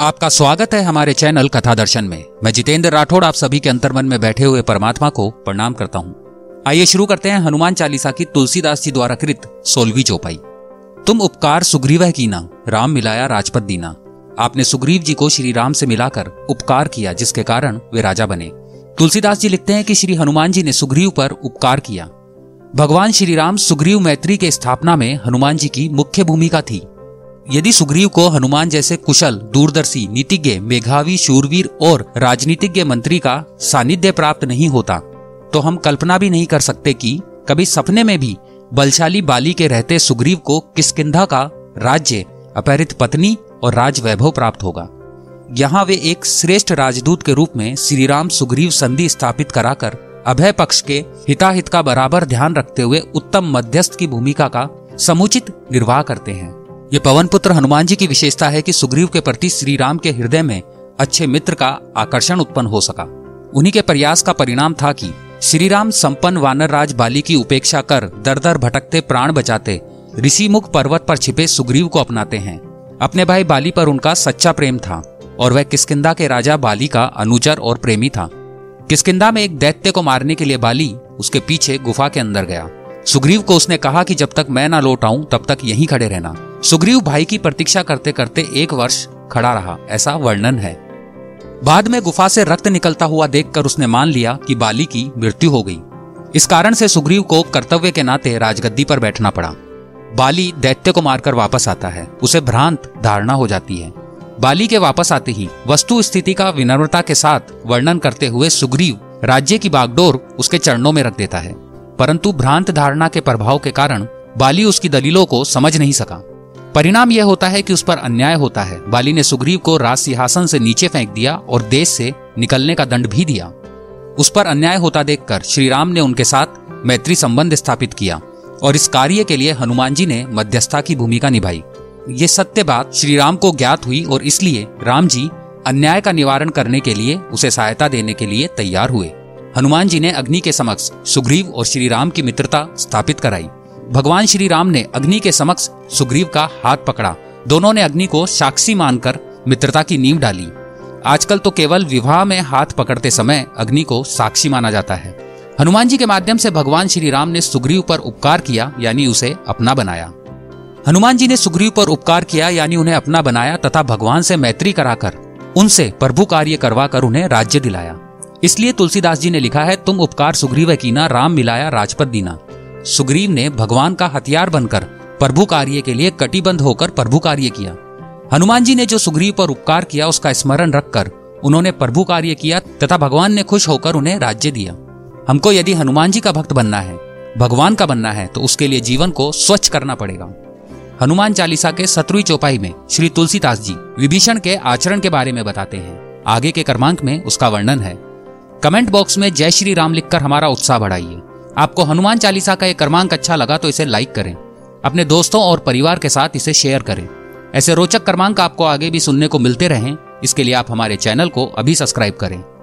आपका स्वागत है हमारे चैनल कथा दर्शन में। मैं जितेंद्र राठौड़ आप सभी के अंतर्मन में बैठे हुए परमात्मा को प्रणाम करता हूँ। आइए शुरू करते हैं हनुमान चालीसा की तुलसीदास जी द्वारा कृत सोलवी चौपाई। तुम उपकार सुग्रीव कीना, राम मिलाया राजपत दीना। आपने सुग्रीव जी को श्री राम से मिलाकर उपकार किया, जिसके कारण वे राजा बने। तुलसीदास जी लिखते हैं कि श्री हनुमान जी ने सुग्रीव पर उपकार किया। भगवान श्री राम सुग्रीव मैत्री के स्थापना में हनुमान जी की मुख्य भूमिका थी। यदि सुग्रीव को हनुमान जैसे कुशल, दूरदर्शी, नीतिज्ञ मेघावी शूरवीर और राजनीतिज्ञ मंत्री का सानिध्य प्राप्त नहीं होता तो हम कल्पना भी नहीं कर सकते कि कभी सपने में भी बलशाली बाली के रहते सुग्रीव को किसकिधा का राज्य अपहरित पत्नी और राज वैभव प्राप्त होगा। यहाँ वे एक श्रेष्ठ राजदूत के रूप में श्री राम सुग्रीव संधि स्थापित कराकर अभय पक्ष के हिताहित का बराबर ध्यान रखते हुए उत्तम मध्यस्थ की भूमिका का समुचित निर्वाह करते हैं। ये पवन पुत्र हनुमान जी की विशेषता है कि सुग्रीव के प्रति श्री राम के हृदय में अच्छे मित्र का आकर्षण उत्पन्न हो सका। उन्हीं के प्रयास का परिणाम था कि श्री राम संपन्न वानर राज बाली की उपेक्षा कर दर दर भटकते प्राण बचाते ऋषि मुख पर्वत पर छिपे सुग्रीव को अपनाते हैं। अपने भाई बाली पर उनका सच्चा प्रेम था और वह किसकिदा के राजा बाली का अनुचर और प्रेमी था। किसकिदा में एक दैत्य को मारने के लिए बाली उसके पीछे गुफा के अंदर गया। सुग्रीव को उसने कहा कि जब तक मैं ना लौट आऊँ, तब तक यहीं खड़े रहना। सुग्रीव भाई की प्रतीक्षा करते करते एक वर्ष खड़ा रहा, ऐसा वर्णन है। बाद में गुफा से रक्त निकलता हुआ देखकर उसने मान लिया कि बाली की मृत्यु हो गई। इस कारण से सुग्रीव को कर्तव्य के नाते राजगद्दी पर बैठना पड़ा। बाली दैत्य को मारकर वापस आता है, उसे भ्रांत धारणा हो जाती है। बाली के वापस आते ही वस्तु स्थिति का विनम्रता के साथ वर्णन करते हुए सुग्रीव राज्य की बागडोर उसके चरणों में रख देता है। परंतु भ्रांत धारणा के प्रभाव के कारण बाली उसकी दलीलों को समझ नहीं सका। परिणाम यह होता है कि उस पर अन्याय होता है। बाली ने सुग्रीव को राज सिंहासन से नीचे फेंक दिया और देश से निकलने का दंड भी दिया। उस पर अन्याय होता देखकर श्री राम ने उनके साथ मैत्री संबंध स्थापित किया और इस कार्य के लिए हनुमान जी ने मध्यस्था की भूमिका निभाई। ये सत्य बात श्री राम को ज्ञात हुई और इसलिए राम जी अन्याय का निवारण करने के लिए, उसे सहायता देने के लिए तैयार हुए। हनुमान जी ने अग्नि के समक्ष सुग्रीव और श्री राम की मित्रता स्थापित कराई। भगवान श्री राम ने अग्नि के समक्ष सुग्रीव का हाथ पकड़ा। दोनों ने अग्नि को साक्षी मानकर मित्रता की नींव डाली। आजकल तो केवल विवाह में हाथ पकड़ते समय अग्नि को साक्षी माना जाता है। हनुमान जी के माध्यम से भगवान श्री राम ने सुग्रीव पर उपकार किया, यानी उसे अपना बनाया। हनुमान जी ने सुग्रीव पर उपकार किया, यानी उन्हें अपना बनाया तथा भगवान से मैत्री कराकर उनसे प्रभु कार्य करवा कर उन्हें राज्य दिलाया। इसलिए तुलसीदास जी ने लिखा है, तुम उपकार सुग्रीव कीना, राम मिलाया राजपद दीना। सुग्रीव ने भगवान का हथियार बनकर प्रभु कार्य के लिए कटिबंध होकर प्रभु कार्य किया। हनुमान जी ने जो सुग्रीव पर उपकार किया, उसका स्मरण रखकर उन्होंने प्रभु कार्य किया तथा भगवान ने खुश होकर उन्हें राज्य दिया। हमको यदि हनुमान जी का भक्त बनना है, भगवान का बनना है तो उसके लिए जीवन को स्वच्छ करना पड़ेगा। हनुमान चालीसा के सत्रवी चौपाई में श्री तुलसीदास जी विभीषण के आचरण के बारे में बताते हैं। आगे के क्रमांक में उसका वर्णन है। कमेंट बॉक्स में जय श्री राम लिखकर हमारा उत्साह बढ़ाइए। आपको हनुमान चालीसा का यह क्रमांक अच्छा लगा तो इसे लाइक करें। अपने दोस्तों और परिवार के साथ इसे शेयर करें। ऐसे रोचक क्रमांक आपको आगे भी सुनने को मिलते रहें। इसके लिए आप हमारे चैनल को अभी सब्सक्राइब करें।